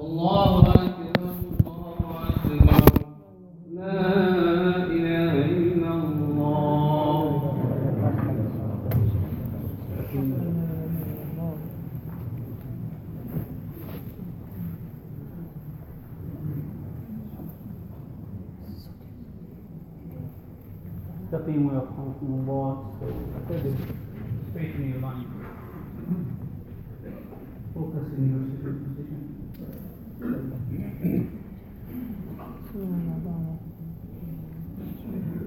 الله أكبر الله أكبر لا إله إلا الله استقيموا يرحمكم الله اعتدل straighten your line focus in your sitting position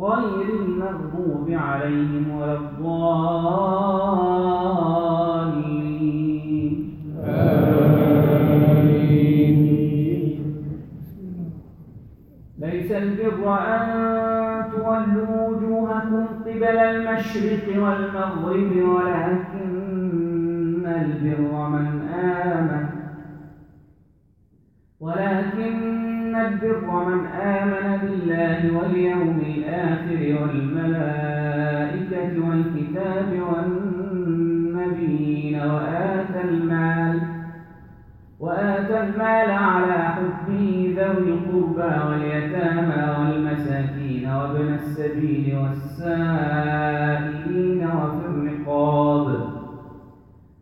غير المغضوب عليهم ولا الضالين. ليس البر أن تولوا وجوهكم قبل المشرق والمغرب ولكن البر من آمن. ولكن البر من آمن بالله واليوم الآخر والملائكة والكتاب والنبيين وآتى المال وآتى المال على حبه ذوي القربى واليتامى والمساكين وابن السبيل والسائلين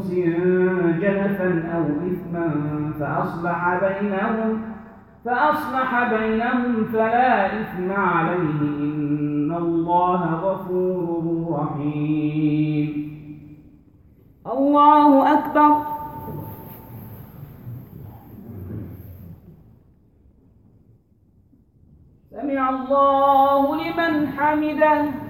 موس جنفا أو إثما فأصلح بينهم فأصلح بينهم فلا إثم عليه إن الله غفور رحيم. الله أكبر. سمع الله لمن حمده.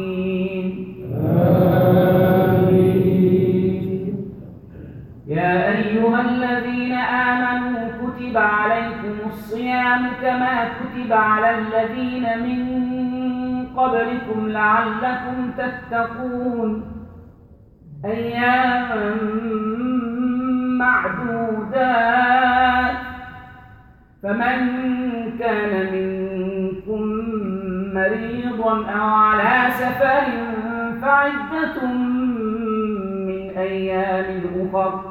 آمنوا كتب عليكم الصيام كما كتب على الذين من قبلكم لعلكم تتقون. أياما معدودات. فمن كان منكم مريضا أو على سفر فعدة من أيام أخر.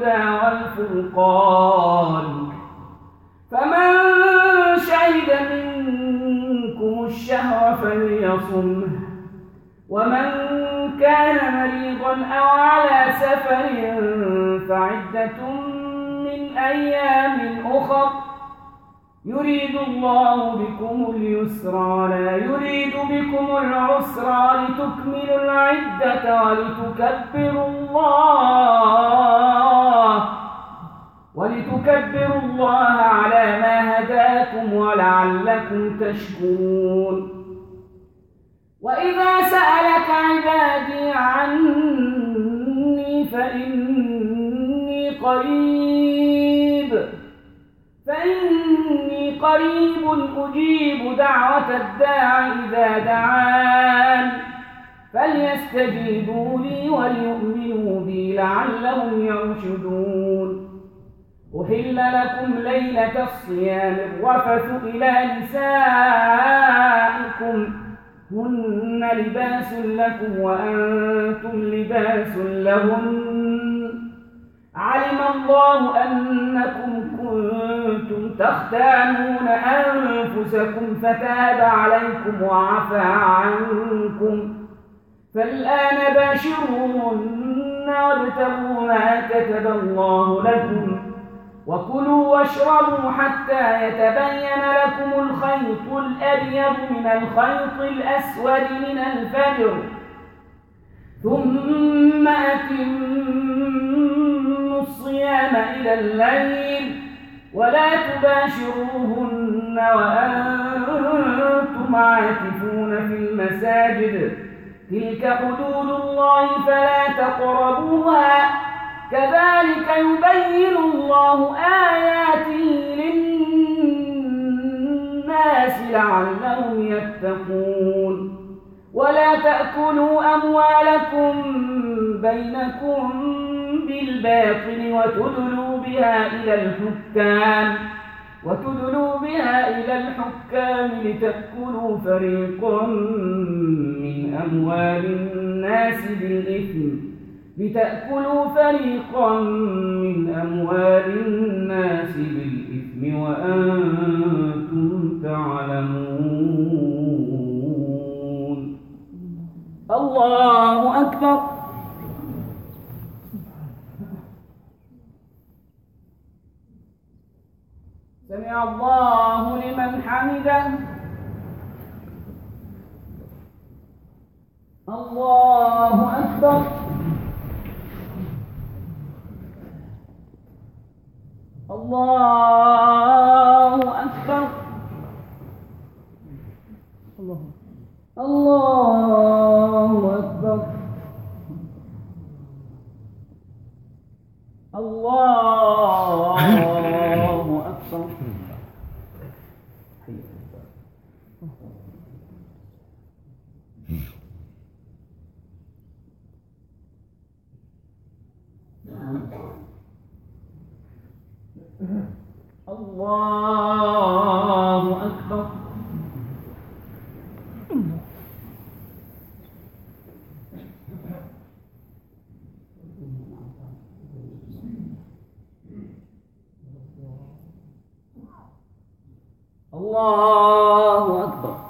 الهدى والفرقان. فمن شهد منكم الشهر فليصمه. ومن كان مريضا أو على سفر فعدة من أيام أخر يريد الله بكم اليسر ولا يريد بكم العسر لتكملوا العدة ولتكبروا الله ولتكبروا الله على ما هداكم ولعلكم تشكرون. وإذا سألك عبادي عني فإني قريب. فإني قريب أجيب دعوة الداع إذا دعان. فليستجيبوا لي وليؤمنوا بي لعلهم يرشدون. أحل لكم ليلة الصيام الرفث إلى نسائكم. هن لباس لكم وأنتم لباس لهن. علم الله كنتم تختانون أنفسكم فتاب عليكم وعفى عنكم. فالآن باشروهن وابتغوا ما كتب الله لكم وكلوا واشربوا حتى يتبين لكم الخيط الأبيض من الخيط الأسود من الفجر. ثم أتموا الصيام إلى الليل ولا تباشروهن وأنتم عاكفون في المساجد. تلك حدود الله فلا تقربوها. كذلك يبين الله آياته للناس لعلهم يتقون. ولا تأكلوا أموالكم بينكم بالباطل وتدلوا بها إلى الحكام وتدلوا بها إلى الحكام لتأكلوا فريقا من أموال الناس بالإثم لتأكلوا فريقا من أموال الناس بالإثم وأنتم تعلمون. الله أكبر. سمع الله لمن حمده. الله أكبر. الله أكبر. الله أكبر. الله أكبر الله أكبر. الله أكبر.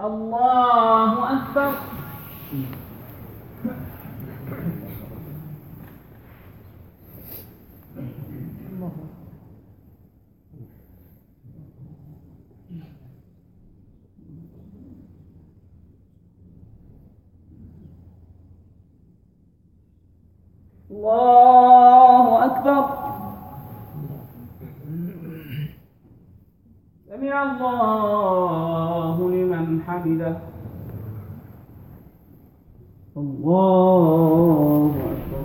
الله أكبر. الله أكبر. سمع الله لمن حمده الله أكبر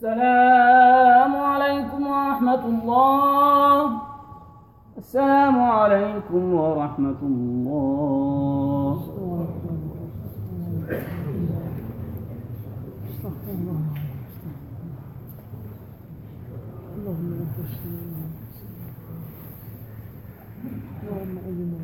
السلام عليكم ورحمة الله. السلام عليكم ورحمة الله. اللهم اللهم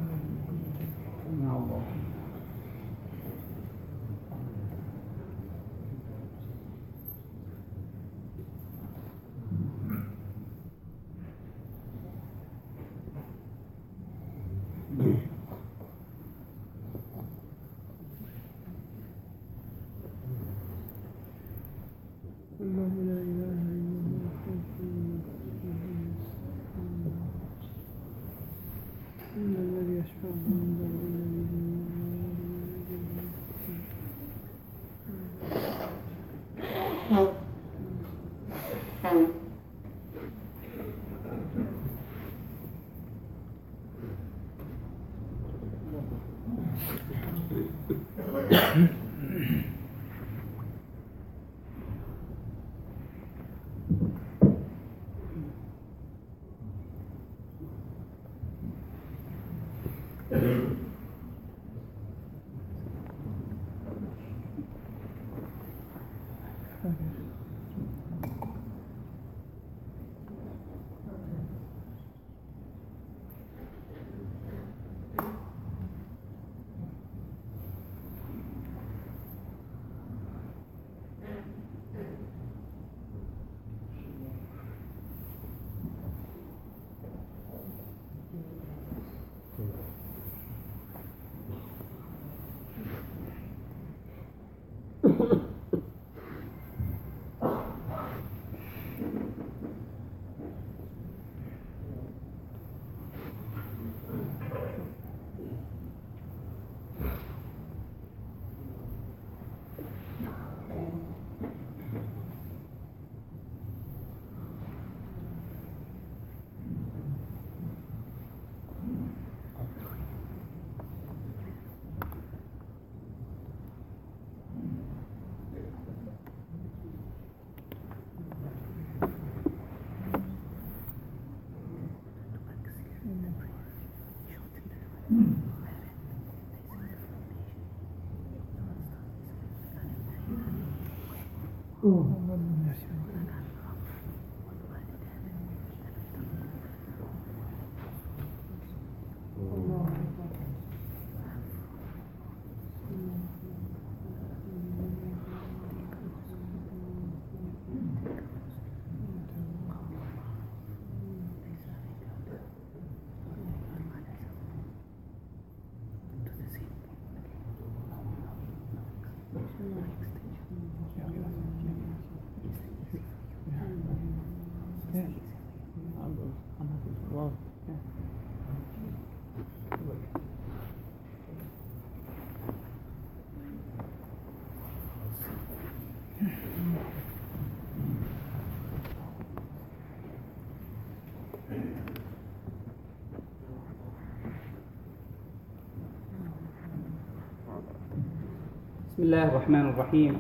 بسم الله الرحمن الرحيم.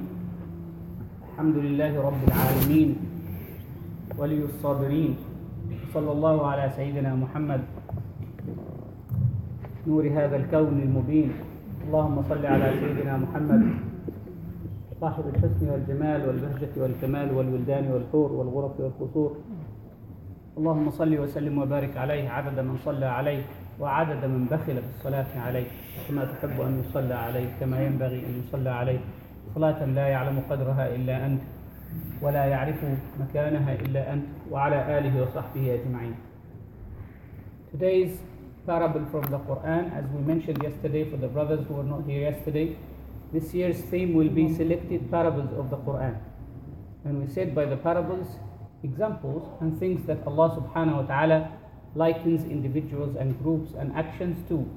الحمد لله رب العالمين ولي الصابرين صلى الله على سيدنا محمد. نور هذا الكون المبين. اللهم صل على سيدنا محمد. صاحب الحسن والجمال والبهجة والكمال والولدان والحور والغرف والقصور. اللهم صل وسلم وبارك عليه عدد من صلى عليه وعدد من بخل بالصلاة عليه. كما تحب أن يصلى عليه كما ينبغي أن يصلى عليه صلاة لا يعلم قدرها إلا أنت ولا يعرف مكانها إلا أنت وعلى آله وصحبه أجمعين Today's parable from the Quran, as we mentioned yesterday for the brothers who were not here yesterday, this year's theme will be selected parables of the Quran. And we said by the parables, examples and things that Allah subhanahu wa ta'ala likens individuals and groups and actions to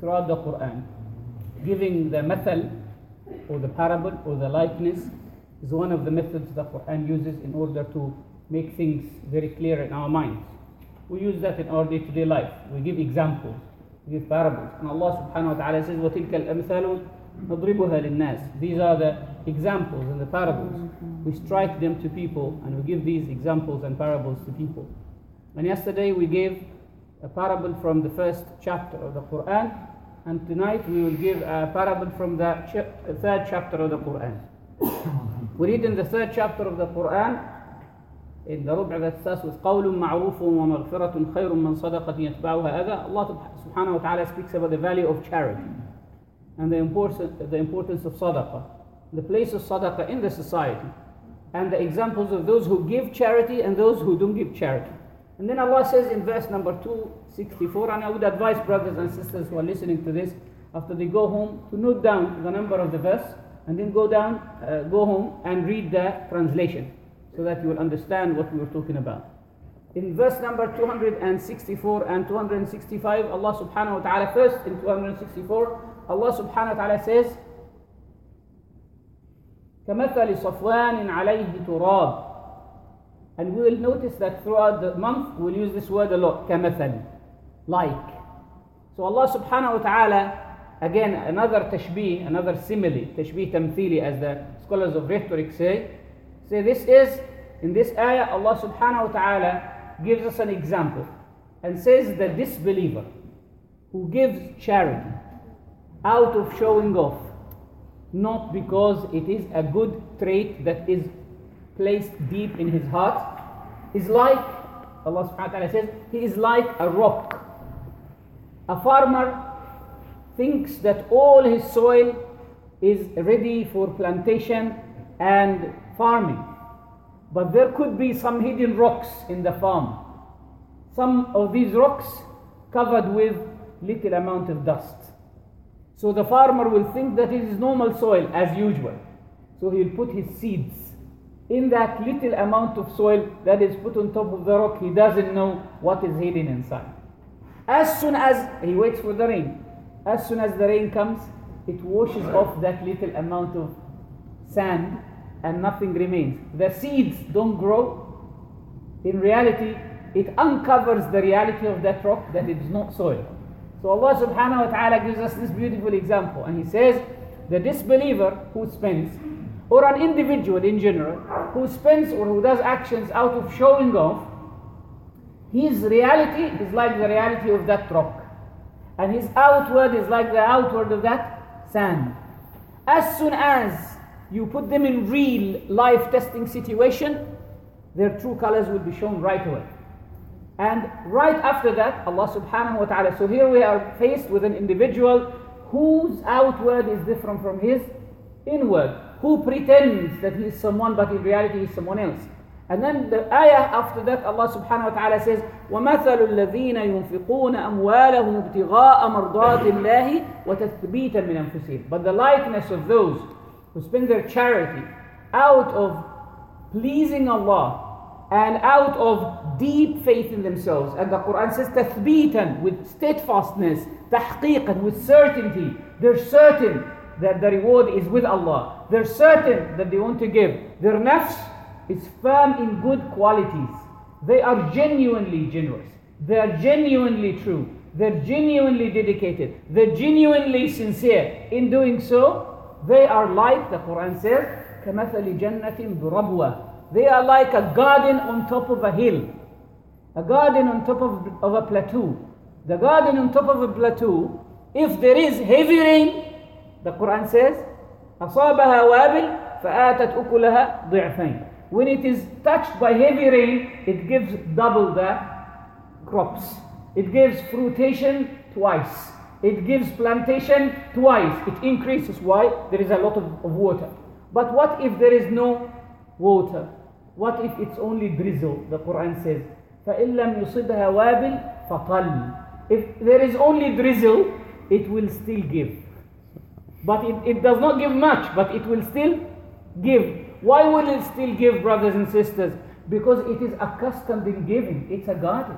throughout the Quran. Giving the mathal or the parable or the likeness is one of the methods the Quran uses in order to make things very clear in our minds. We use that in our day to day life. We give examples, we give parables. And Allah subhanahu wa ta'ala says, وَتِلْكَ الْأَمْثَالُ نَضْرِبُهَا لِلنَّاسِ These are the examples and the parables. We strike them to people and we give these examples and parables to people. And yesterday we gave a parable from the first chapter of the Quran, and tonight we will give a parable from the ch- third chapter of the Quran. we read in the third chapter of the Quran, in the ربع that starts with قول معروف ومغفرة خير من صدقة يتبعها أذى Allah subhanahu wa ta'ala speaks about the value of charity and the importance, the importance of sadaqah, the place of sadaqah in the society, and the examples of those who give charity and those who don't give charity. And then Allah says in verse number 264, and I would advise brothers and sisters who are listening to this, after they go home, to note down the number of the verse, and then go down, uh, go home and read the translation, so that you will understand what we were talking about. In verse number 264 and 265, Allah subhanahu wa ta'ala first in 264, Allah subhanahu wa ta'ala says, كمثل صفوان عليه تراب and we will notice that throughout the month we'll use this word a lot كمثل like so Allah subhanahu wa ta'ala again another tashbih another simile tashbih tamthili as the scholars of rhetoric say say this is in this ayah Allah subhanahu wa ta'ala gives us an example and says the disbeliever who gives charity out of showing off not because it is a good trait that is placed deep in his heart, is like, Allah subhanahu wa ta'ala says, he is like a rock. A farmer thinks that all his soil is ready for plantation and farming. But there could be some hidden rocks in the farm. Some of these rocks covered with little amount of dust. So the farmer will think that it is normal soil as usual. So he'll put his seeds in that little amount of soil that is put on top of the rock. He doesn't know what is hidden inside. As soon as he waits for the rain, as soon as the rain comes, it washes off that little amount of sand and nothing remains. The seeds don't grow. In reality, it uncovers the reality of that rock that it is not soil. So Allah subhanahu wa ta'ala gives us this beautiful example and He says, the disbeliever who spends, or an individual in general, who spends or who does actions out of showing off, his reality is like the reality of that rock. And his outward is like the outward of that sand. As soon as you put them in real life testing situation, their true colors will be shown right away. And right after that, Allah subhanahu wa ta'ala. So here we are faced with an individual whose outward is different from his inward, who pretends that he is someone, but in reality he is someone else. And then the ayah after that, Allah subhanahu wa ta'ala says, وَمَثَلُ الَّذِينَ يُنْفِقُونَ أَمْوَالَهُمْ ابْتِغَاءَ مَرْضَاتِ اللَّهِ وَتَثْبِيتًا مِنْ أَنفُسِهِمْ But the likeness of those who spend their charity out of pleasing Allah and out of deep faith in themselves. And the Quran says, تثبيتا, with steadfastness, تحقيقا, with certainty. They're certain that the reward is with Allah. They're certain that they want to give. Their nafs is firm in good qualities. They are genuinely generous. They are genuinely true. They're genuinely dedicated. They're genuinely sincere. In doing so, They are like, the Quran says, كَمَثَلِ جَنَّةٍ بِرَبْوَةٍ They are like a garden on top of a hill. A garden on top of, of a plateau. The garden on top of a plateau, if there is heavy rain, the Quran says, أصابها وابل فآتت أكلها ضعفين. When it is touched by heavy rain, it gives double the crops. It gives fruitation twice. It gives plantation twice. It increases. Why? There is a lot of, of water. But what if there is no water? What if it's only drizzle? The Quran says, فَإِن لَمْ يُصِبْهَا وَابِلْ فَطَلْ If there is only drizzle, it will still give. But it, it does not give much, but it will still give. Why will it still give, brothers and sisters? Because it is accustomed in giving. It's a garden.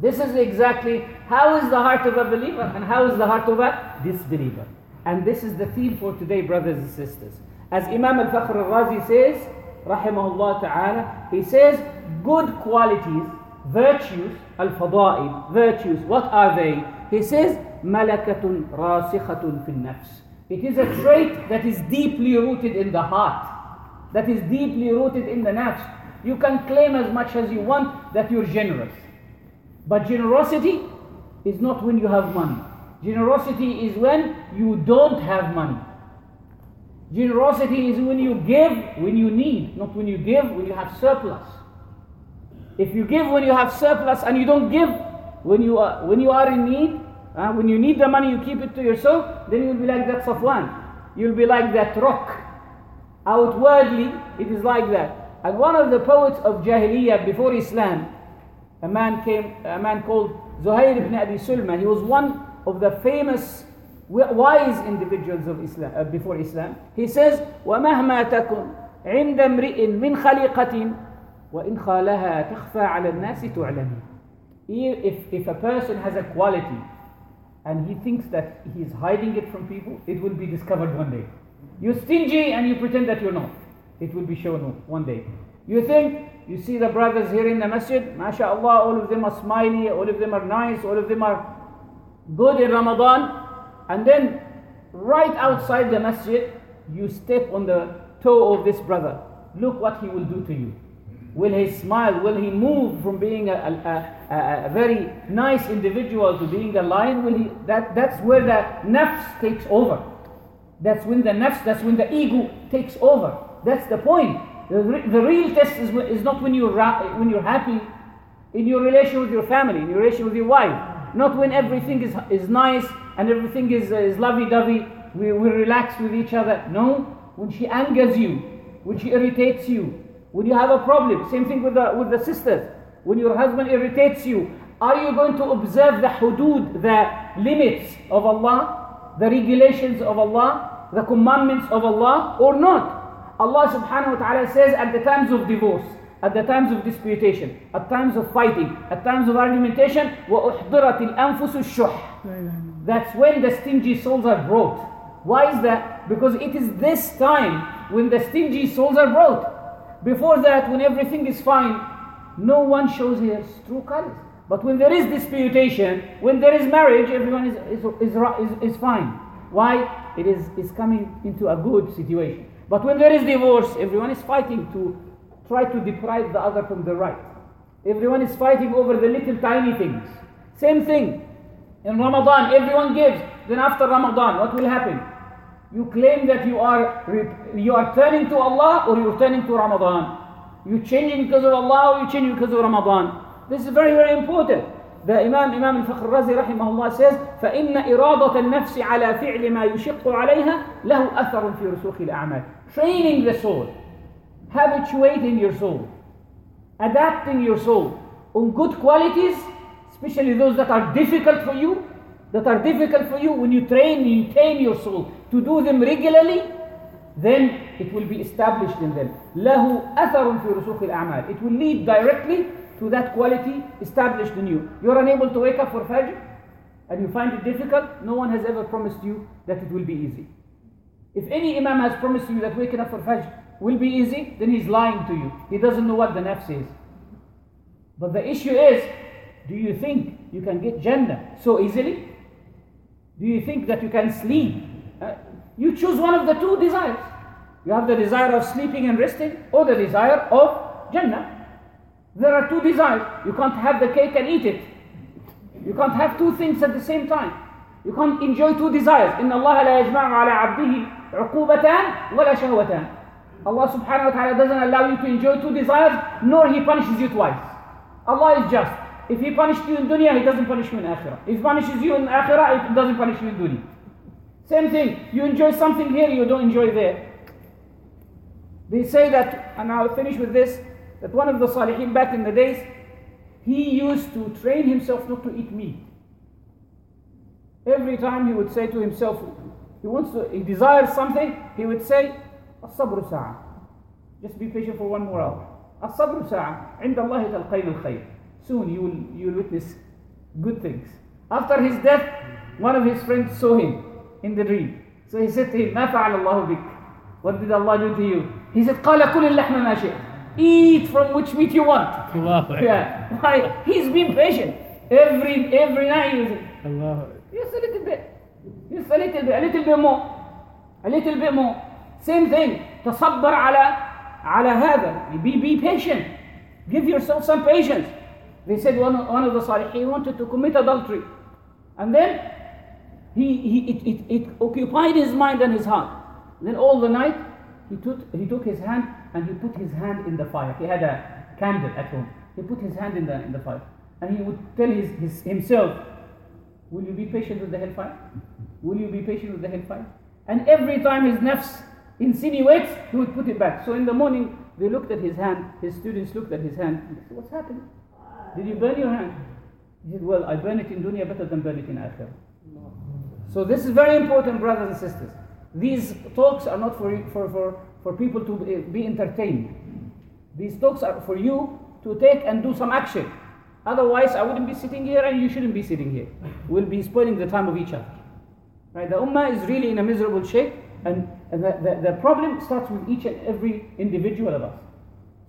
This is exactly how is the heart of a believer and how is the heart of a disbeliever. And this is the theme for today, brothers and sisters. As Imam al Fakhr al Razi says, Rahimahullah Ta'ala, he says, good qualities, virtues, al fada'il, virtues, what are they? He says, malakatun rasikhatun fil nafs. It is a trait that is deeply rooted in the heart, that is deeply rooted in the nafs. You can claim as much as you want that you're generous. But generosity is not when you have money. Generosity is when you don't have money. Generosity is when you give when you need, not when you give when you have surplus. If you give when you have surplus and you don't give when you are, when you are in need, uh, when you need the money, you keep it to yourself, then you'll be like that Safwan. You'll be like that rock. Outwardly, it is like that. And one of the poets of Jahiliyyah before Islam, a man came, a man called Zuhair ibn Abi Sulma. He was one of the famous wise individuals of Islam uh, before Islam. He says, وَمَهْمَا تَكُنْ عِنْدَ امْرِئٍ مِنْ خَلِقَةٍ وَإِنْ خَالَهَا تَخْفَى عَلَى النَّاسِ تُعْلَمِ if, if a person has a quality and he thinks that he is hiding it from people, it will be discovered one day. You're stingy and you pretend that you're not. It will be shown one day. You think you see the brothers here in the masjid, mashallah, all of them are smiley, all of them are nice, all of them are good in Ramadan, and then right outside the masjid, you step on the toe of this brother. Look what he will do to you. Will he smile? Will he move from being a, a, a, a, very nice individual to being a lion? Will he? That, that's where the nafs takes over. That's when the nafs, that's when the ego takes over. That's the point. The, the real test is, is not when you're, when you're happy in your relation with your family, in your relation with your wife. Not when everything is, is nice and everything is, uh, is lovey dovey, we, we relax with each other. No, when she angers you, when she irritates you, when you have a problem, same thing with the, with the sisters. When your husband irritates you, are you going to observe the hudud, the limits of Allah, the regulations of Allah, the commandments of Allah, or not? Allah subhanahu wa ta'ala says at the times of divorce, at the times of disputation, at times of fighting, at times of argumentation, وَأُحْضِرَتِ الْأَنفُسُ الشُّحْ That's when the stingy souls are brought. Why is that? Because it is this time when the stingy souls are brought. Before that, when everything is fine, no one shows his true colors. But when there is disputation, when there is marriage, everyone is, is, is, is, is fine. Why? It is, is coming into a good situation. But when there is divorce, everyone is fighting to try to deprive the other from the right. Everyone is fighting over the little tiny things. Same thing. In Ramadan, everyone gives. Then after Ramadan, what will happen? You claim that you are you are turning to Allah or you're turning to Ramadan. You changing because of Allah or you changing because of Ramadan. This is very very important. The Imam Imam al-Fakhr Razi rahimahullah says فإن إرادة النفس على فعل ما يشق عليها له أثر في رسوخ الأعمال. Training the soul, habituating your soul, adapting your soul on good qualities, especially those that are difficult for you, that are difficult for you, when you train, you tame your soul to do them regularly, then it will be established in them. له أثر في رسوخ الأعمال. It will lead directly to that quality established in you. You're unable to wake up for Fajr and you find it difficult, no one has ever promised you that it will be easy. If any Imam has promised you that waking up for Fajr will be easy, then he's lying to you. He doesn't know what the nafs is. But the issue is, do you think you can get Jannah so easily? Do you think that you can sleep? Uh, You choose one of the two desires. You have the desire of sleeping and resting, or the desire of Jannah. There are two desires. You can't have the cake and eat it. You can't have two things at the same time. You can't enjoy two desires. إن الله لا يجمع على عبده عقوبتان ولا شهوتان. Allah subhanahu wa ta'ala doesn't allow you to enjoy two desires, nor He punishes you twice. Allah is just. If He punished you in dunya, He doesn't punish you in akhirah. If He punishes you in akhirah, He doesn't punish you in dunya. Same thing. You enjoy something here, you don't enjoy there. They say that, and I'll finish with this, that one of the Salihin back in the days, he used to train himself not to eat meat. Every time he would say to himself, he wants to, he desires something, he would say, الصبر ساعة. Just be patient for one more hour. الصبر ساعة. عند الله تلقين الخير. Soon you will, you will witness good things. After his death, one of his friends saw him in the dream. So he said to him, ما فعل الله بك? What did Allah do to you? He said, قال كل اللحم ما شئت. Eat from which meat you want. الله Yeah. Why? He's been patient. Every every night he was الله just a little bit. Just a little bit, a little bit more. A little bit more. Same thing. تصبر على على هذا. Be be patient. Give yourself some patience. They said one, of- one of the Salihin wanted to commit adultery. And then he, he it, it, it occupied his mind and his heart. Then all the night he took he took his hand and he put his hand in the fire. He had a candle at home. He put his hand in the in the fire. And he would tell his, his himself, Will you be patient with the hellfire? Will you be patient with the hellfire? And every time his nafs insinuates, he would put it back. So in the morning, they looked at his hand, his students looked at his hand, and said, What's happening? Did you burn your hand? He said, Well, I burn it in dunya better than burn it in akhirah. So this is very important, brothers and sisters. These talks are not for, for, for, for people to be- entertained. These talks are for you to take and do some action. Otherwise, I wouldn't be sitting here and you shouldn't be sitting here. We'll be spoiling the time of each other. Right? The ummah is really in a miserable shape, and and the, the, the problem starts with each and every individual of us.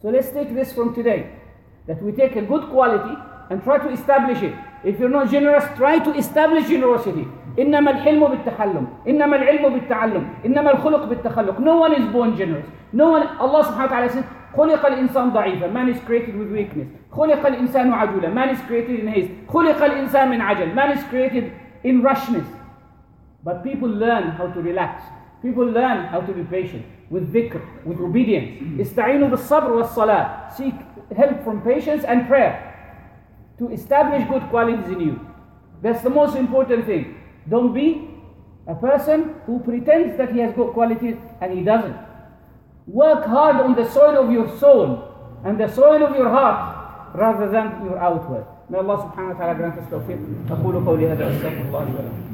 So let's take this from today that we take a good quality and try to establish it. If you're not generous, try to establish generosity. إنما الحلم بالتحلم إنما العلم بالتعلم إنما الخلق بالتخلق No one is born generous No one Allah subhanahu wa ta'ala says خلق الإنسان ضعيفا Man is created with weakness خلق الإنسان عجولا Man is created in haste خلق الإنسان من عجل Man is created in rushness But people learn how to relax. People learn how to be patient with dhikr, with obedience. استعينوا بالصبر والصلاة. Seek help from patience and prayer to establish good qualities in you. That's the most important thing. Don't be a person who pretends that he has good qualities and he doesn't. Work hard on the soil of your soul and the soil of your heart rather than your outward. May Allah subhanahu wa ta'ala grant us tawfiq. أقول قولي هذا أستغفر الله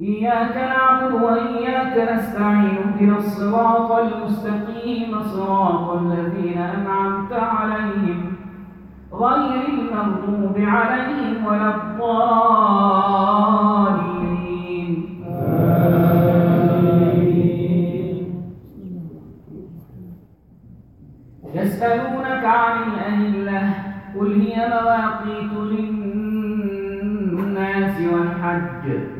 إياك نعبد وإياك نستعين اهدنا الصراط المستقيم صراط الذين أنعمت عليهم غير المغضوب عليهم ولا الضالين. يسألونك عن الأهلة قل هي مواقيت للناس والحج.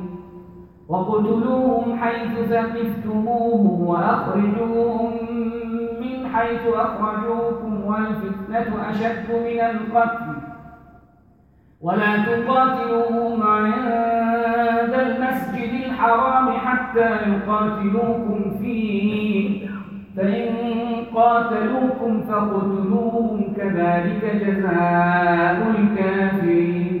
وقتلوهم حيث ثقفتموهم وأخرجوهم من حيث أخرجوكم والفتنة أشد من القتل. ولا تقاتلوهم عند المسجد الحرام حتى يقاتلوكم فيه. فإن قاتلوكم فاقتلوهم كذلك جزاء الكافرين.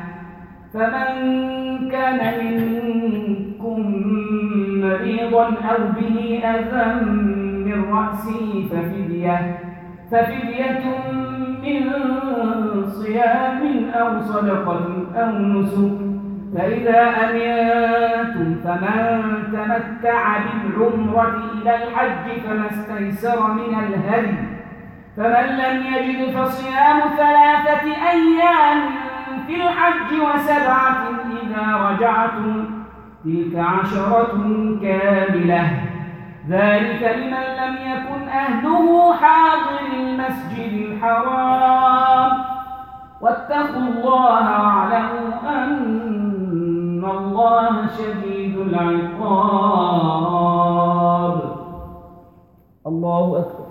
فمن كان منكم مريضا أو به أذى من رأسه ففدية ففدية من صيام أو صدقة أو نسك. فإذا أمنتم فمن تمتع بالعمرة إلى الحج فما استيسر من الهدي. فمن لم يجد فصيام ثلاثة أيام في الحج وسبعة إذا رجعتم تلك عشرة كاملة. ذلك لمن لم يكن أهله حاضر المسجد الحرام. واتقوا الله واعلموا أن الله شديد العقاب. الله أكبر.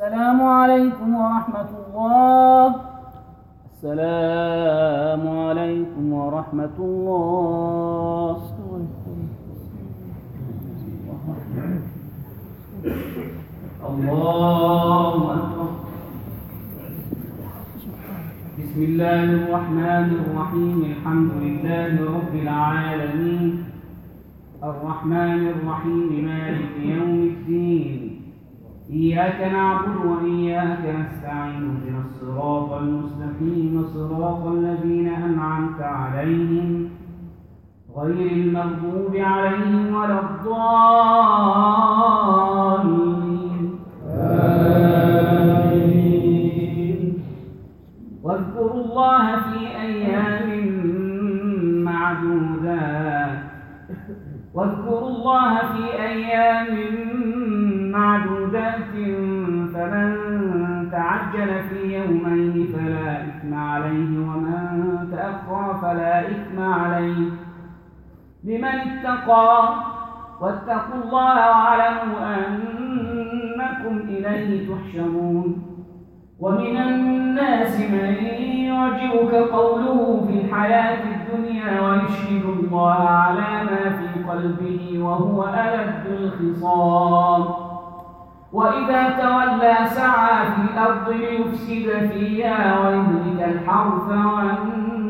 السلام عليكم ورحمة الله. السلام عليكم ورحمة الله. الله أكبر. بسم الله الرحمن الرحيم. الحمد لله رب العالمين. الرحمن الرحيم. مالك يوم الدين. إياك نعبد وإياك نستعين اهدنا الصراط المستقيم صراط الذين أنعمت عليهم غير المغضوب عليهم ولا الضالين. واذكروا الله في أيام معدودات. واذكروا الله في أيام فلا إثم عليه. لمن اتقى واتقوا الله واعلموا أنكم إليه تحشرون. ومن الناس من يعجبك قوله في الحياة الدنيا ويشهد الله على ما في قلبه وهو ألد الخصام. وإذا تولى سعى في الأرض ليفسد فيها ويهلك الحرث والنسل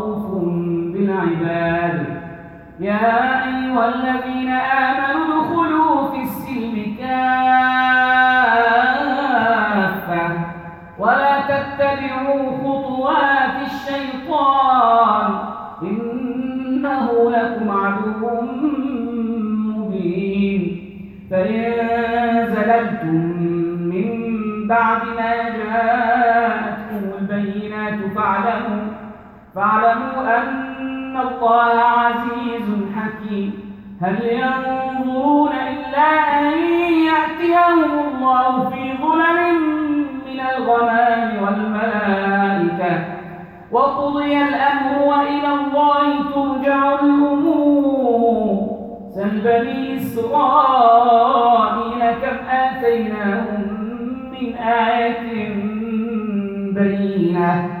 يا أيها الذين آمنوا ادخلوا في السلم كافة. ولا تتبعوا خطوات الشيطان. إنه لكم عدو مبين. فإن زللتم من بعد ما جاءتكم البينات فاعلموا فاعلموا أن إن الله عزيز حكيم. هل ينظرون إلا أن يأتيهم الله في ظلم من الغمام والملائكة. وقضي الأمر وإلى الله ترجع الأمور. سل بني إسرائيل كم آتيناهم من آية بينة.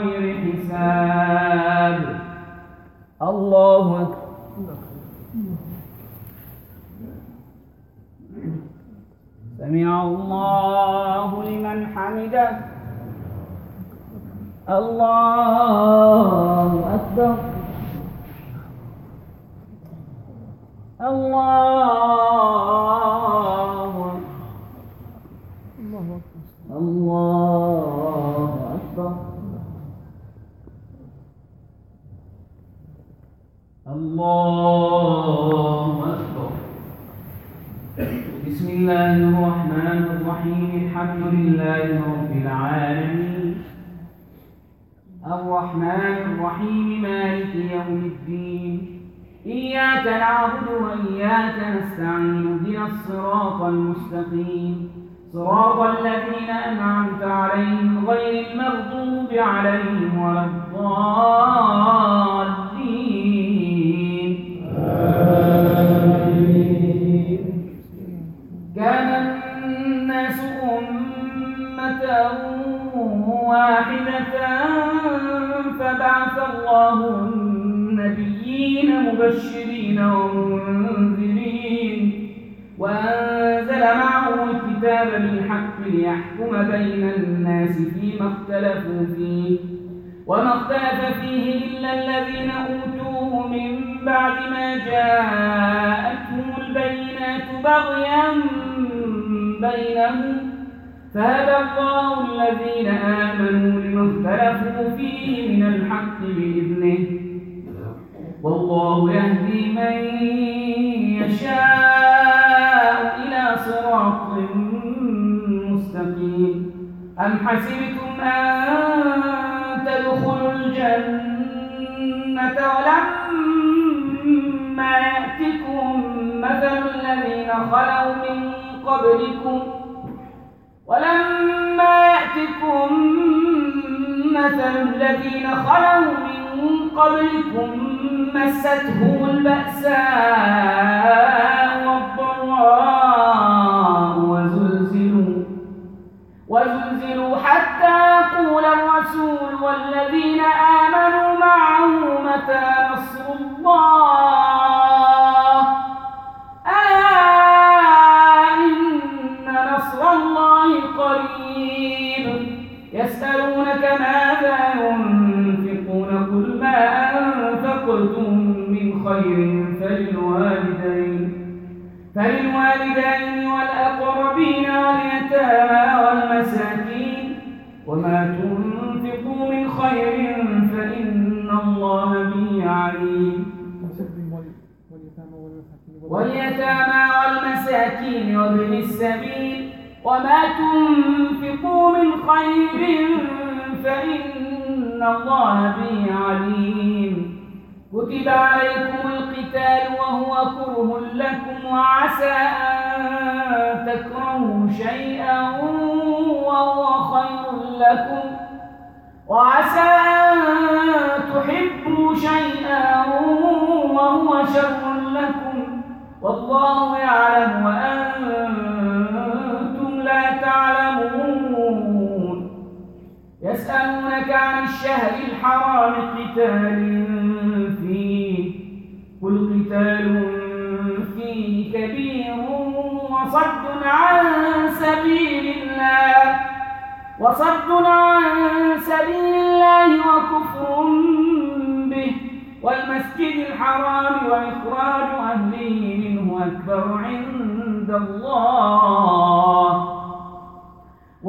غير حساب. الله أكبر. سمع الله لمن حمده. الله أكبر. الله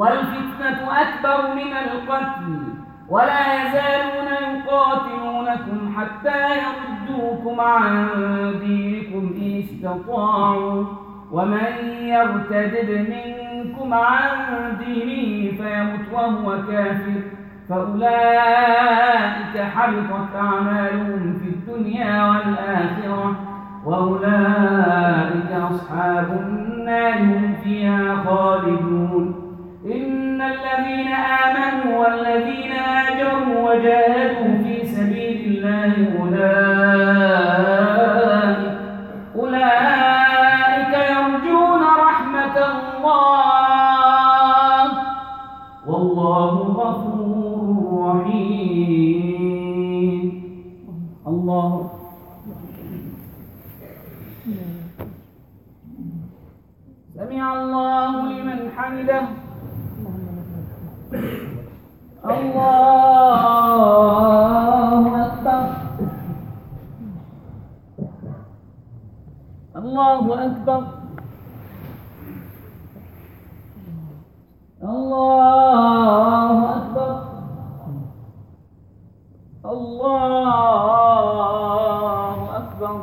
والفتنة أكبر من القتل ولا يزالون يقاتلونكم حتى يردوكم عن دينكم إن استطاعوا. ومن يرتد منكم عن دينه فيمت وهو كافر فأولئك حبطت أعمالهم في الدنيا والآخرة وأولئك أصحاب النار هم فيها خالدون. إن الذين آمنوا والذين هاجروا وجاهدوا في سبيل الله أولئك أكبر. الله أكبر الله أكبر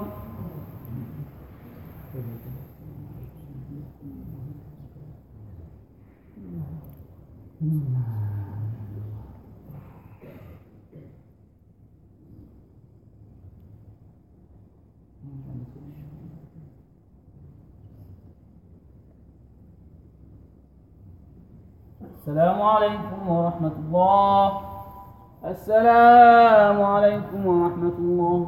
السلام عليكم ورحمة الله السلام عليكم ورحمة الله.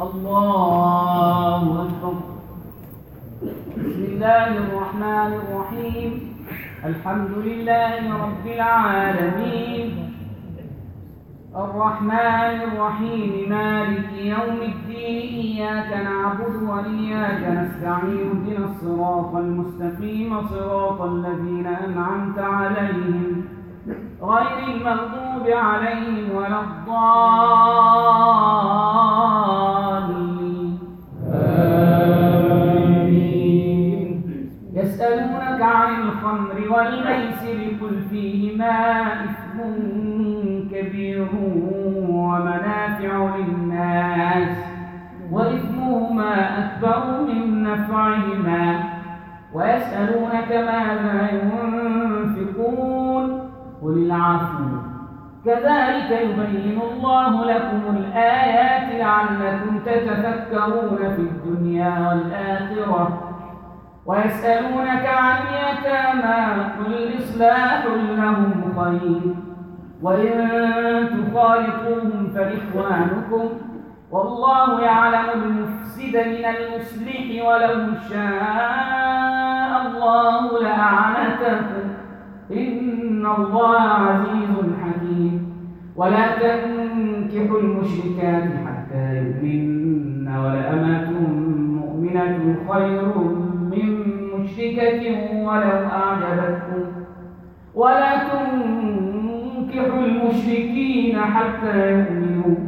الله أكبر بسم الله الرحمن الرحيم الحمد لله رب العالمين الرحمن الرحيم مالك يوم الدين إياك نعبد وإياك نستعين اهدنا الصراط المستقيم صراط الذين أنعمت عليهم غير المغضوب عليهم ولا الضالين. يسألونك عن الخمر والميسر قل فيهما إثم للناس وإثمهما أكبر من نفعهما ويسألونك ماذا ينفقون قل العفو. كذلك يبين الله لكم الآيات لعلكم تتفكرون في الدنيا والآخرة. ويسألونك عن اليتامى قل إصلاح لهم خير. وإن تخالطوهم فإخوانكم والله يعلم المفسد من المصلح ولو شاء الله لأعنتكم. إن الله عزيز حكيم. ولا تنكحوا المشركات حتى يؤمن ولأمة مؤمنة خير من مشركة ولو أعجبتكم. ولا تنكحوا المشركين حتى يؤمنوا.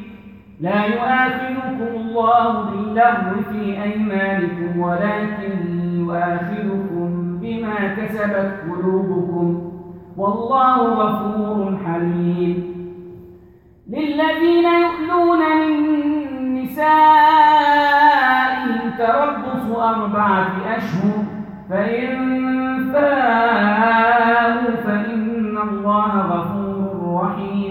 لا يؤاخذكم الله باللغو في أيمانكم ولكن يؤاخذكم بما كسبت قلوبكم. والله غفور حليم. للذين يؤلون من نسائهم تربص أربعة أشهر فإن فاءوا فإن الله غفور رحيم.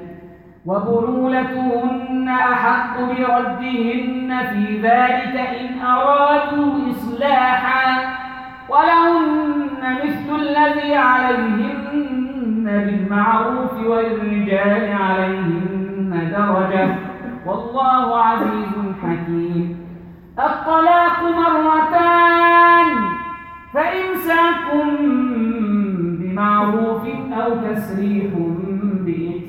وبعولتهن أحق بردهن في ذلك إن أرادوا إصلاحا ولهن مثل الذي عليهن بالمعروف وللرجال عليهن درجة. والله عزيز حكيم. الطلاق مرتان فإمساك بمعروف أو تسريح بإحسان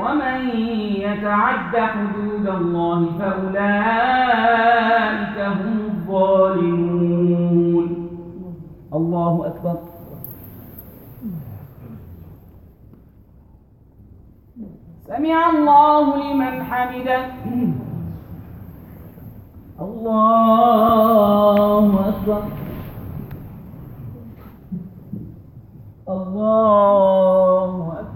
ومن يتعد حدود الله فأولئك هم الظالمون. الله أكبر. سمع الله لمن حمده. الله أكبر. الله أكبر.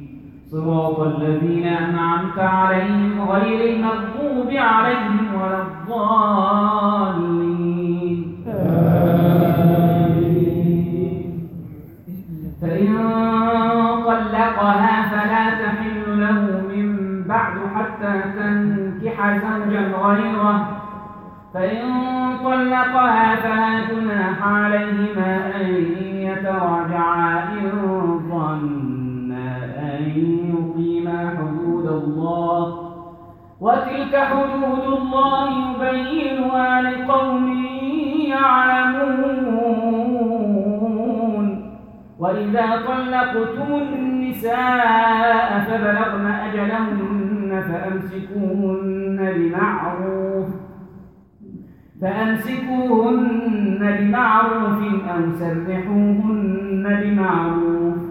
صراط الذين أنعمت عليهم غير المغضوب عليهم ولا الضالين. فإن طلقها فلا تحل له من بعد حتى تنكح زوجا غيره. فإن طلقها فلا جناح عليهما أن يتراجعا إن الله. وتلك حدود الله يبينها لقوم يعلمون. وإذا طلقتم النساء فبلغن أجلهن فأمسكوهن بمعروف فأمسكوهن بمعروف أو سرحوهن بمعروف.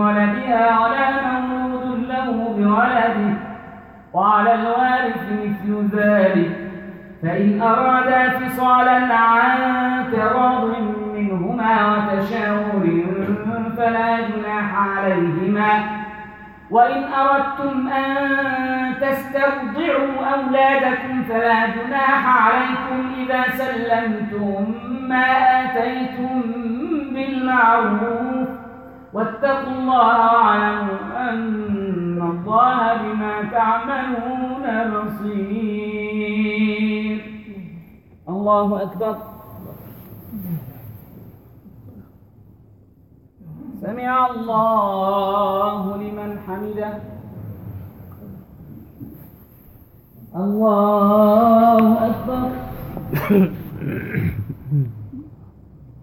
بولدها ولا مولود له بولده وعلى الوارث مثل ذلك فإن أرادا فصالا عن تراض منهما وتشاور فلا جناح عليهما وإن أردتم أن تسترضعوا أولادكم فلا جناح عليكم إذا سلمتم ما آتيتم بالمعروف. واتقوا الله واعلموا أن الله بما تعملون بصير. الله أكبر. سمع الله لمن حمده. الله أكبر.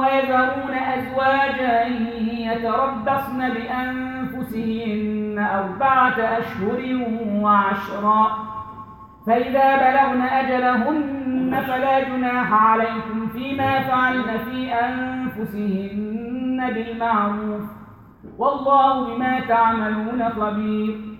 ويذرون أزواجا يتربصن بأنفسهن أربعة أشهر وعشرا. فإذا بلغن أجلهن فلا جناح عليكم فيما فعلن في أنفسهن بالمعروف. والله بما تعملون خبير.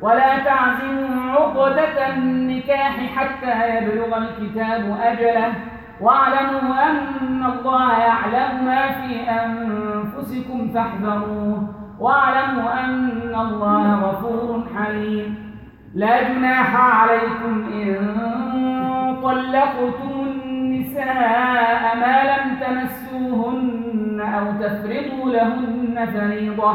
ولا تعزموا عقدة النكاح حتى يبلغ الكتاب أجله. واعلموا أن الله يعلم ما في أنفسكم فاحذروه. واعلموا أن الله غفور حليم. لا جناح عليكم إن طلقتم النساء ما لم تمسوهن أو تفرضوا لهن فريضة.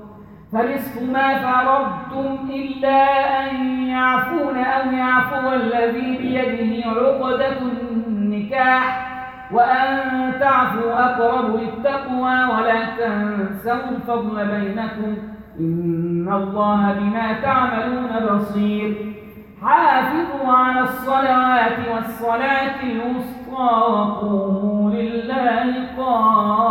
فنصف ما فرضتم إلا أن يعفون أو يعفو الذي بيده عقدة النكاح وأن تعفوا أقرب للتقوى ولا تنسوا الفضل بينكم إن الله بما تعملون بصير حافظوا على الصلوات والصلاة الوسطى وقوموا لله قانتين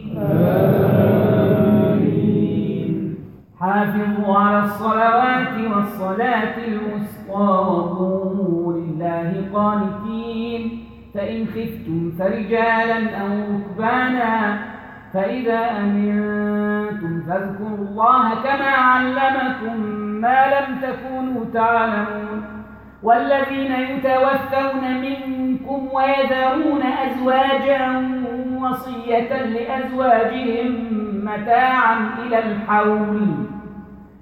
حافظوا على الصلوات والصلاة الوسطى وقوموا لله قانتين. فإن خفتم فرجالا أو ركبانا فإذا أمنتم فاذكروا الله كما علمكم ما لم تكونوا تعلمون. والذين يتوفون منكم ويذرون أزواجا وصية لأزواجهم متاعا إلى الحول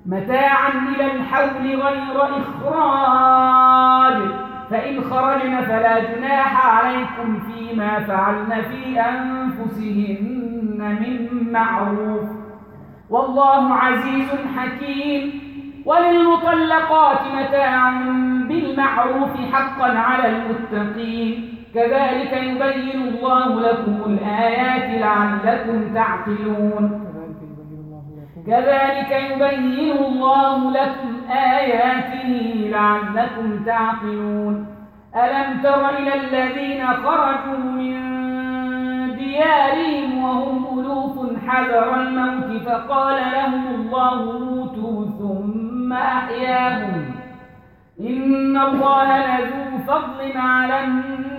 متاعا إلى الحول غير إخراج. فإن خرجن فلا جناح عليكم فيما فعلن في أنفسهن من معروف. والله عزيز حكيم. وللمطلقات متاع بالمعروف حقا على المتقين. كذلك يبين الله لكم الآيات لعلكم تعقلون. كذلك يبين الله لكم آياته لعلكم تعقلون. ألم تر إلى الذين خرجوا من ديارهم وهم ألوف حذر الموت فقال لهم الله موتوا ثم أحياهم. إن الله لذو فضل على الناس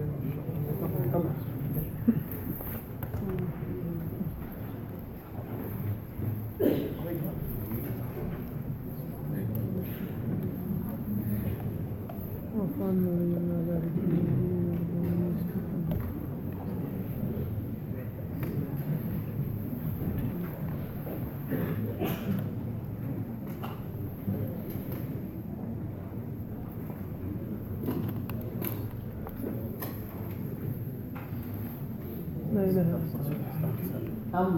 لا إله إلا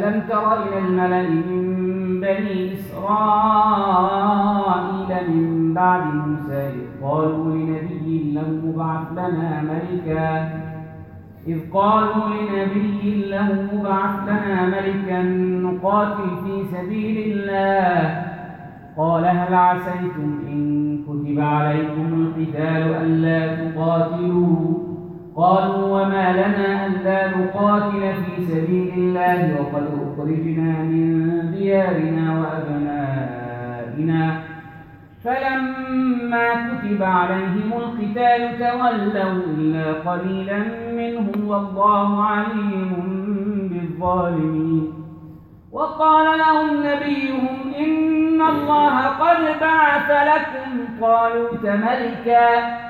ألم تر إلى الملأ من بني إسرائيل من بعد موسى إذ قالوا لنبي له مبعث لنا ملكا إذ قالوا لنبي له مبعث لنا ملكا نقاتل في سبيل الله قال هل عسيتم إن كتب عليكم القتال ألا تقاتلوا قالوا وما لنا ألا نقاتل في سبيل الله وقد أخرجنا من ديارنا وأبنائنا. فلما كتب عليهم القتال تولوا إلا قليلا منهم والله عليم بالظالمين. وقال لهم نبيهم إن الله قد بعث لكم طالوت ملكا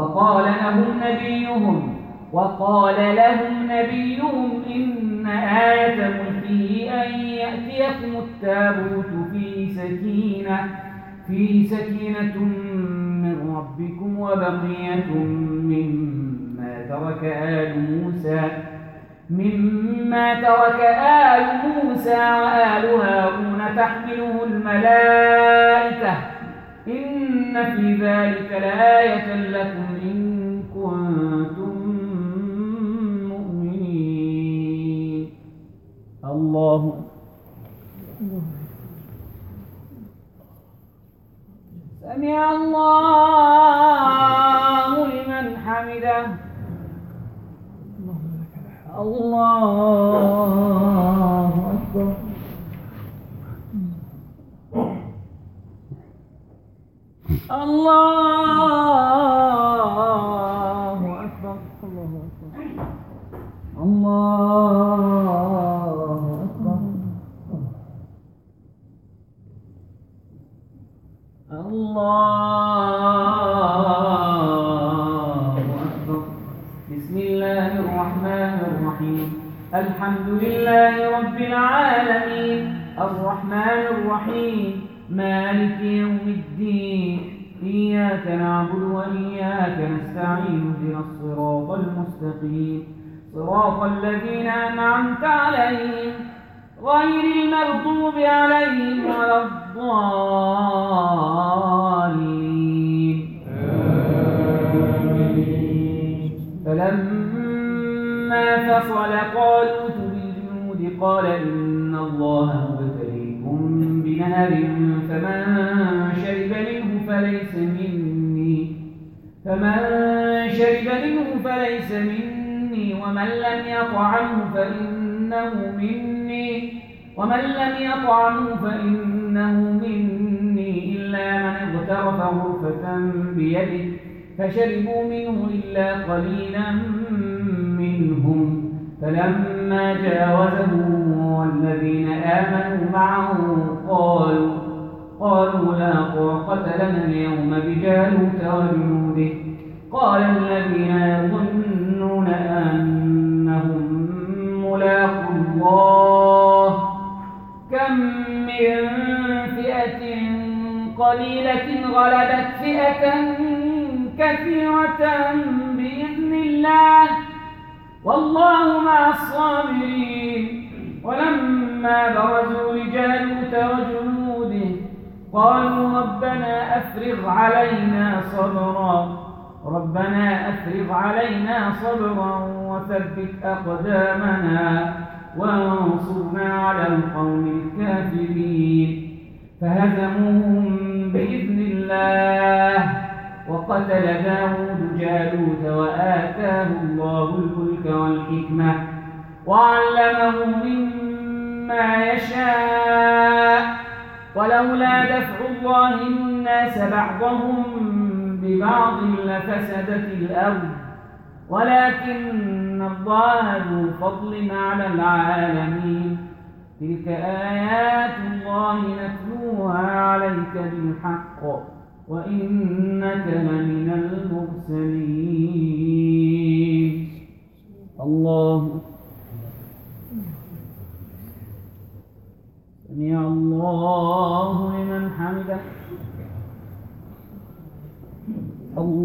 وقال لهم نبيهم وقال لهم نبيهم إن آية ملكه أن يأتيكم التابوت في سكينة في سكينة من ربكم وبقية مما ترك آل موسى مما ترك آل موسى وآل هارون تحمله الملائكة. إن في ذلك لآية لكم إن كنتم مؤمنين. الله سمع الله لمن حمده. الله أكبر الله.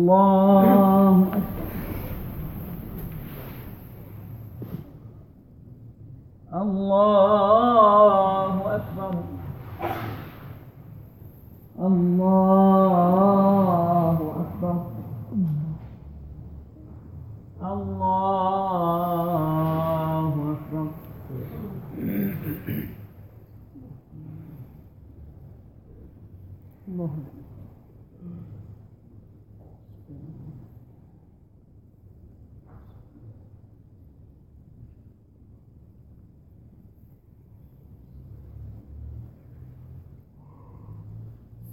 long.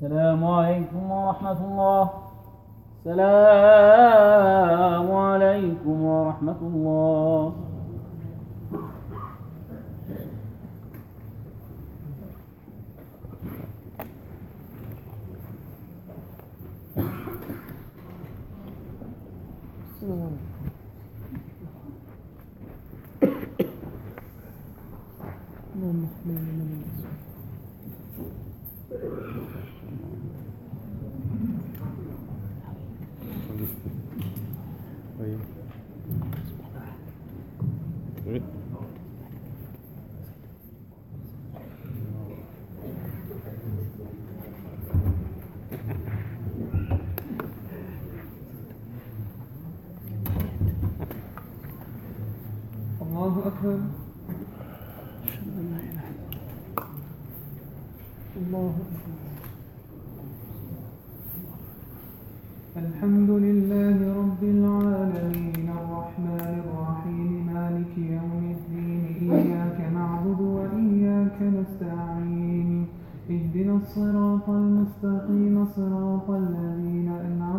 السلام عليكم ورحمة الله. السلام عليكم ورحمة الله. اللهم المستقيم صراط الذين أنعمت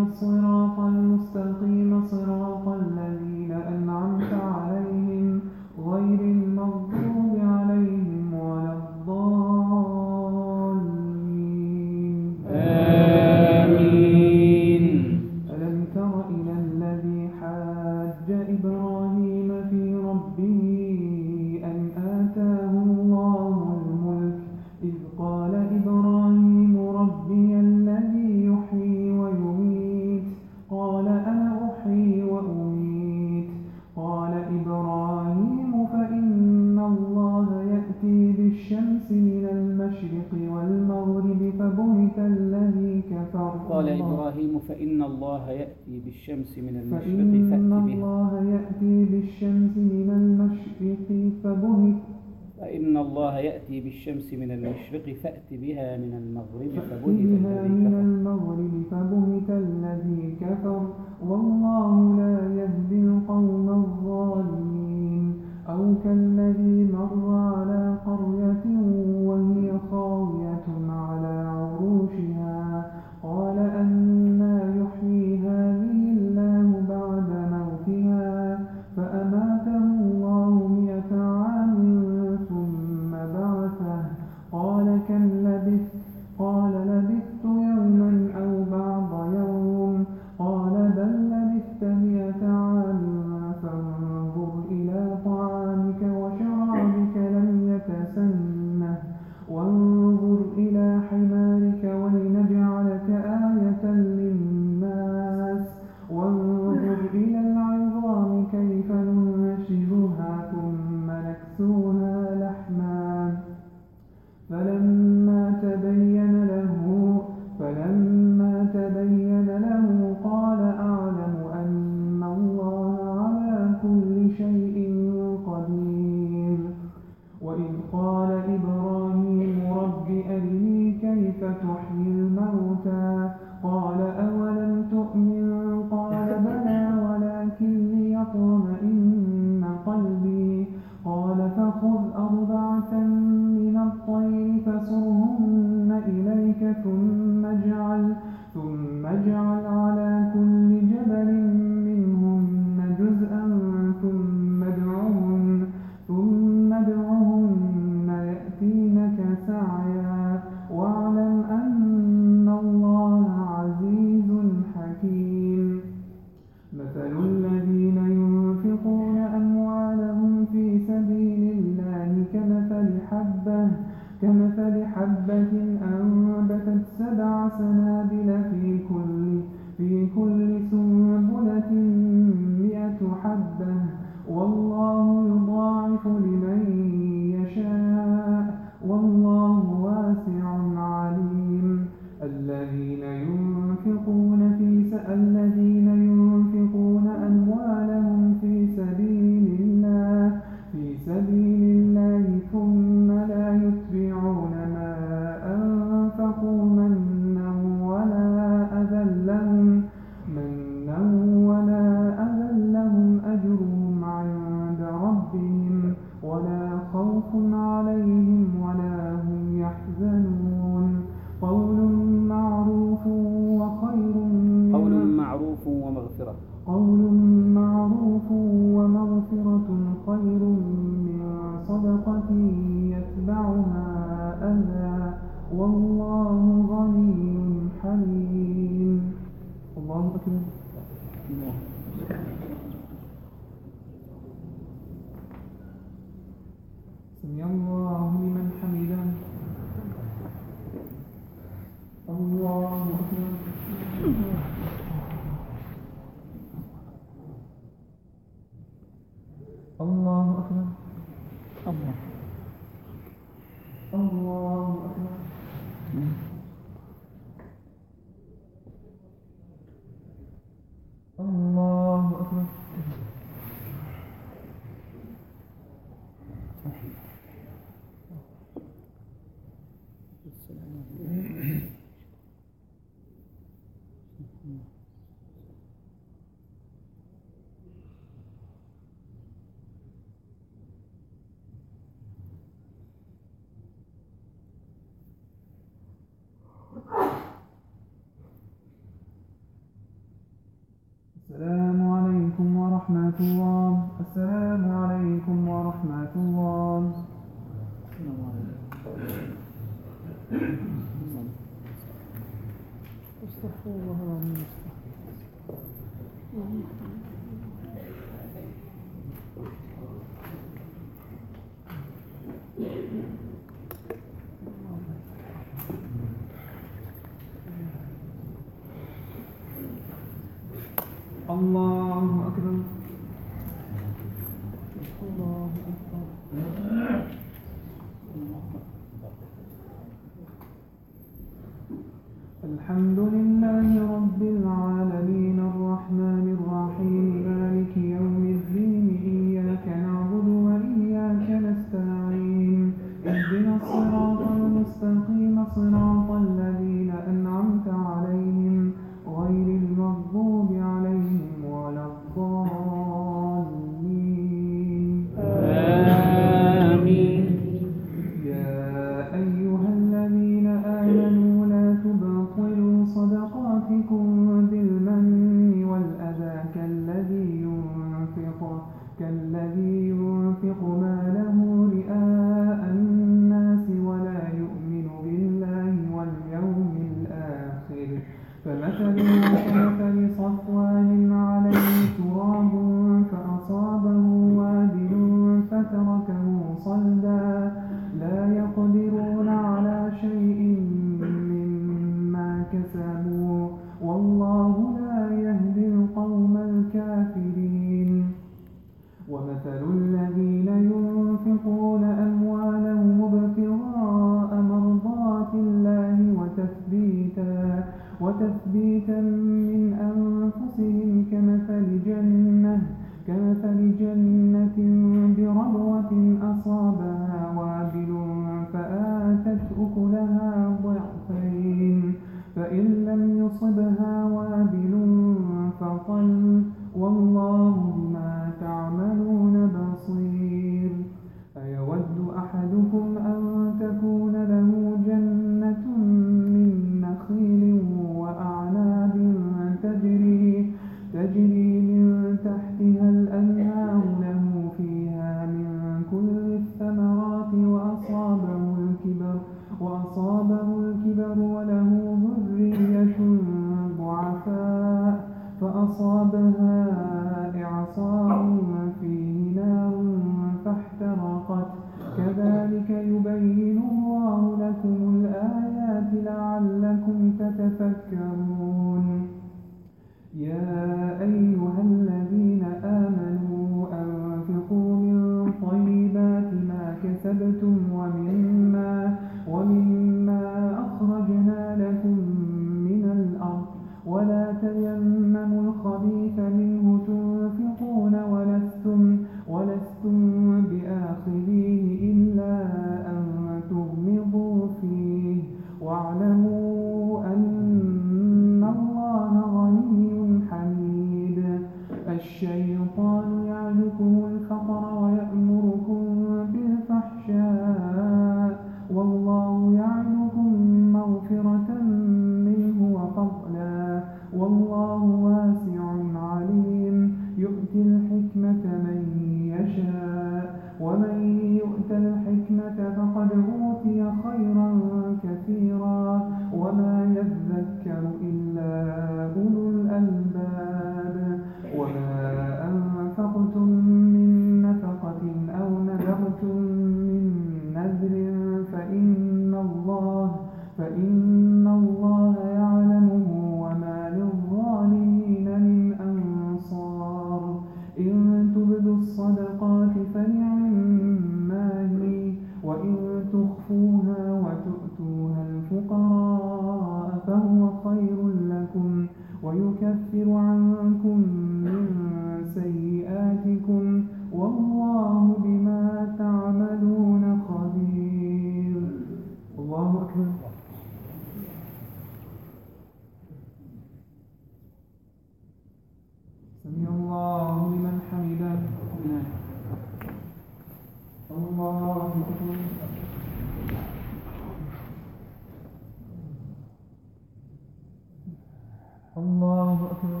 الله أكبر.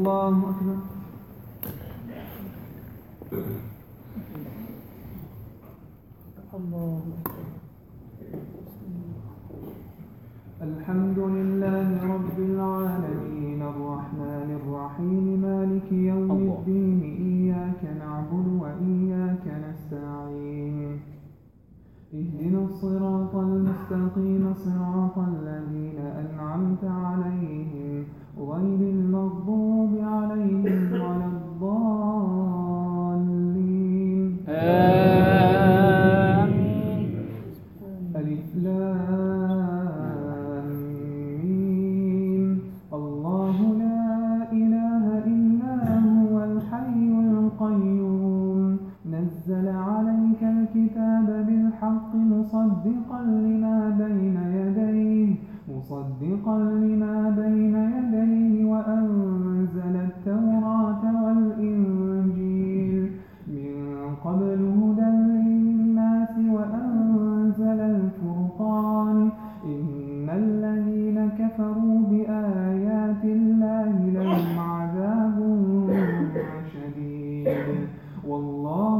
الله أكبر. والله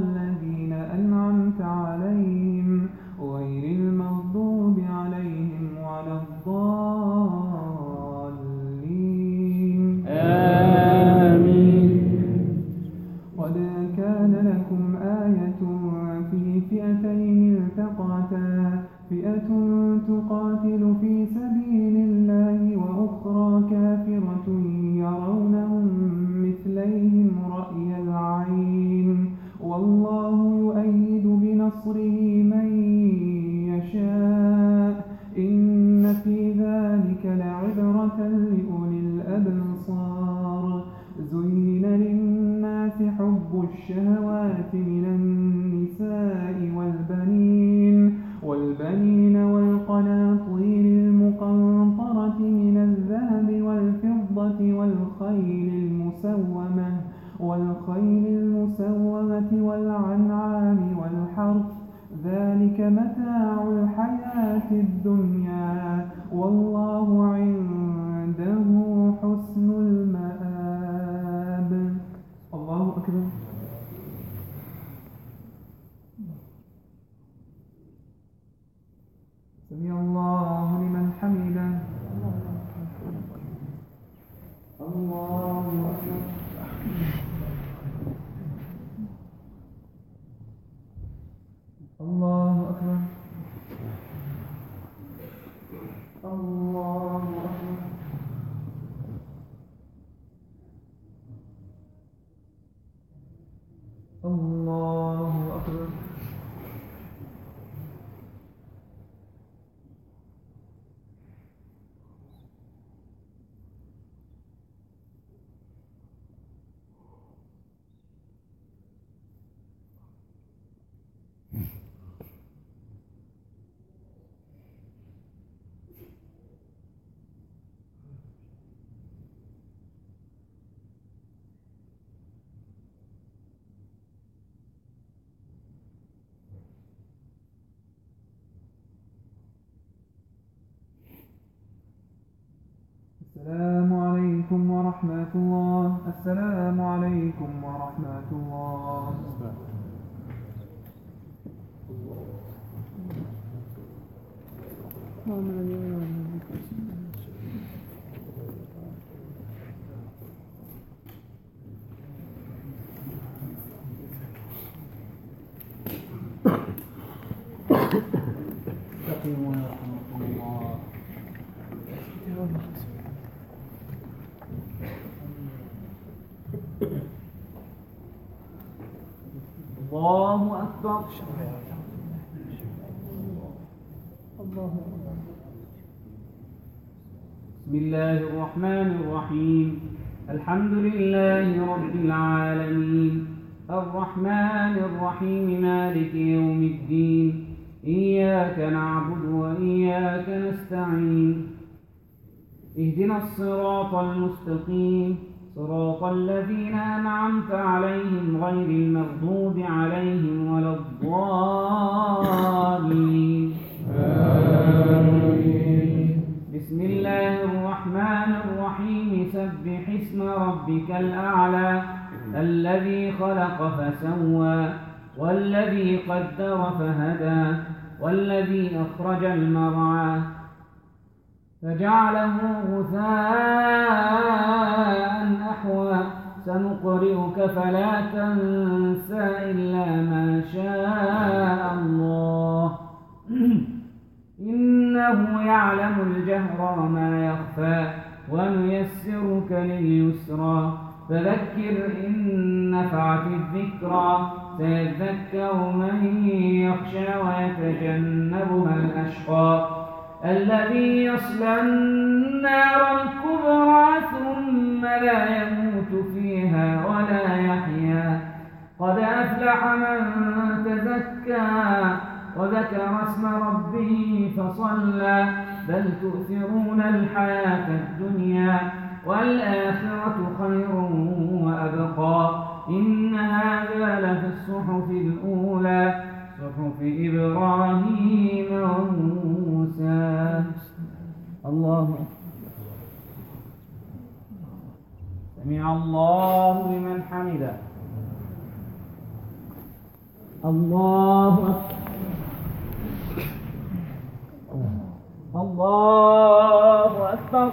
صراط المرعى فجعله غثاء أحوى. سنقرئك فلا تنسى إلا ما شاء الله. إنه يعلم الجهر وما يخفى ونيسرك لليسرى. فذكر إن نفعت الذكرى. سيذكر من يخشى ويتجنبها الأشقى الذي يصلى النار الكبرى ثم لا يموت فيها ولا يحيا. قد أفلح من تزكى وذكر اسم ربه فصلى. بل تؤثرون الحياة الدنيا والآخرة خير وأبقى. إن هذا لفي الصحف الأولى صحف إبراهيم وموسى. الله. سمع الله لمن حمده. الله أكبر. الله أكبر.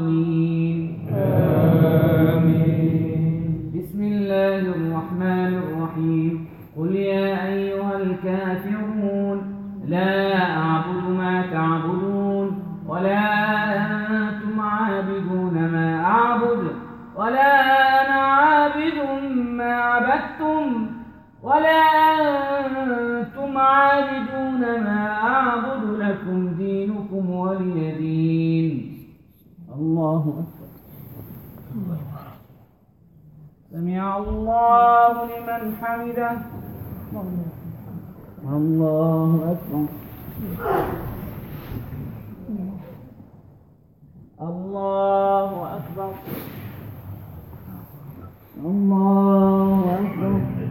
ولا أنتم عابدون ما أعبد لكم دينكم ولي دين. الله أكبر. سمع الله لمن حمده. الله أكبر. الله أكبر. الله أكبر.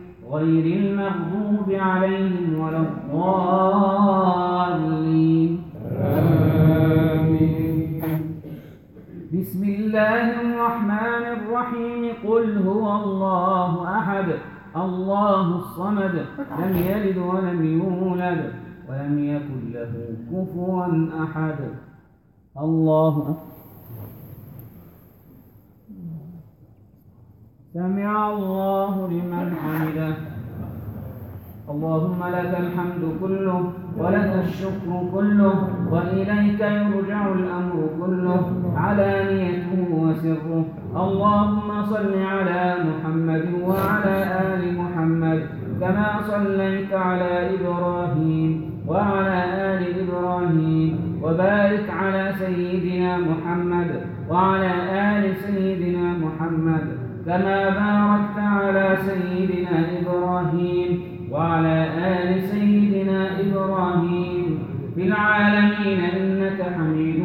غير المغضوب عليهم ولا الضالين. بسم الله الرحمن الرحيم. قل هو الله أحد. الله الصمد. لم يلد ولم يولد ولم يكن له كفوا أحد. الله أكبر. سمع الله لمن حمده. اللهم لك الحمد كله ولك الشكر كله وإليك يرجع الأمر كله علانيته وسره. اللهم صل على محمد وعلى آل محمد كما صليت على إبراهيم وعلى آل إبراهيم وبارك على سيدنا محمد وعلى آل سيدنا محمد. كما باركت على سيدنا إبراهيم وعلى آل سيدنا إبراهيم في العالمين إنك حميد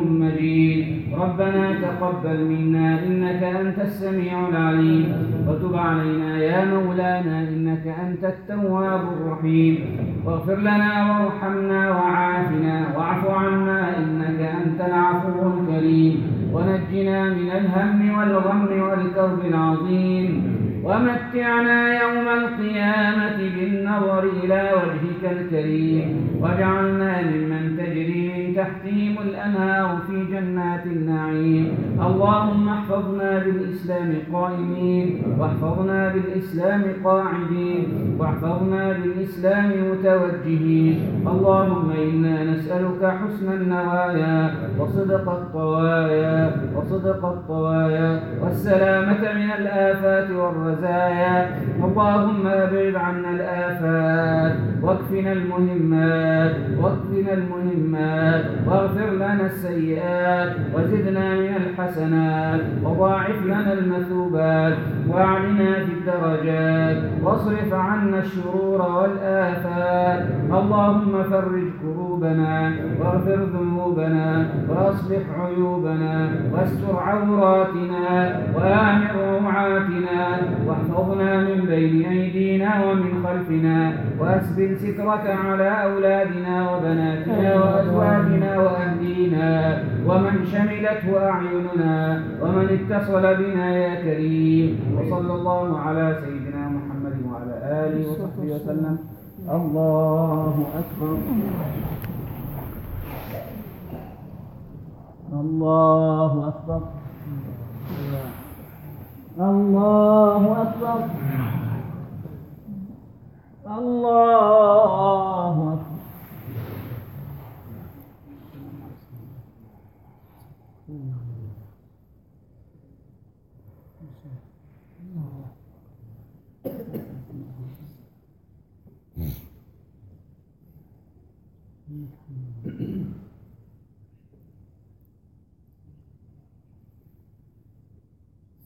ربنا تقبل منا إنك أنت السميع العليم. وتب علينا يا مولانا إنك أنت التواب الرحيم. واغفر لنا وارحمنا وعافنا واعف عنا إنك أنت العفو الكريم. ونجنا من الهم والغم والكرب العظيم. ومتعنا يوم القيامة بالنظر إلى وجهك الكريم. واجعلنا ممن تجري من تحتهم الأنهار في جنات النعيم. اللهم احفظنا بالإسلام قائمين. واحفظنا بالإسلام قاعدين. واحفظنا بالإسلام متوجهين. اللهم إنا نسألك حسن النوايا وصدق الطوايا وصدق الطوايا والسلامة من الآفات والرزايا اللهم أبعد عنا الآفات. واكفنا المهمات. واكفنا المهمات. واغفر لنا السيئات. وزدنا من الحسنات. وضاعف لنا المثوبات. واعلنا في الدرجات واصرف عنا الشرور والآفات. اللهم فرج كروبنا واغفر ذنوبنا. وأصلح عيوبنا. واستر عوراتنا. وآمن روعاتنا. واحفظنا من بين أيدينا ومن خلفنا وأسبل سترك على أولادنا وبناتنا وأزواجنا وأهلينا ومن شملته أعيننا ومن اتصل بنا يا كريم وصلى الله على سيدنا محمد وعلى آله وصحبه وسلم. الله أكبر. الله أكبر. الله أكبر. الله أكبر.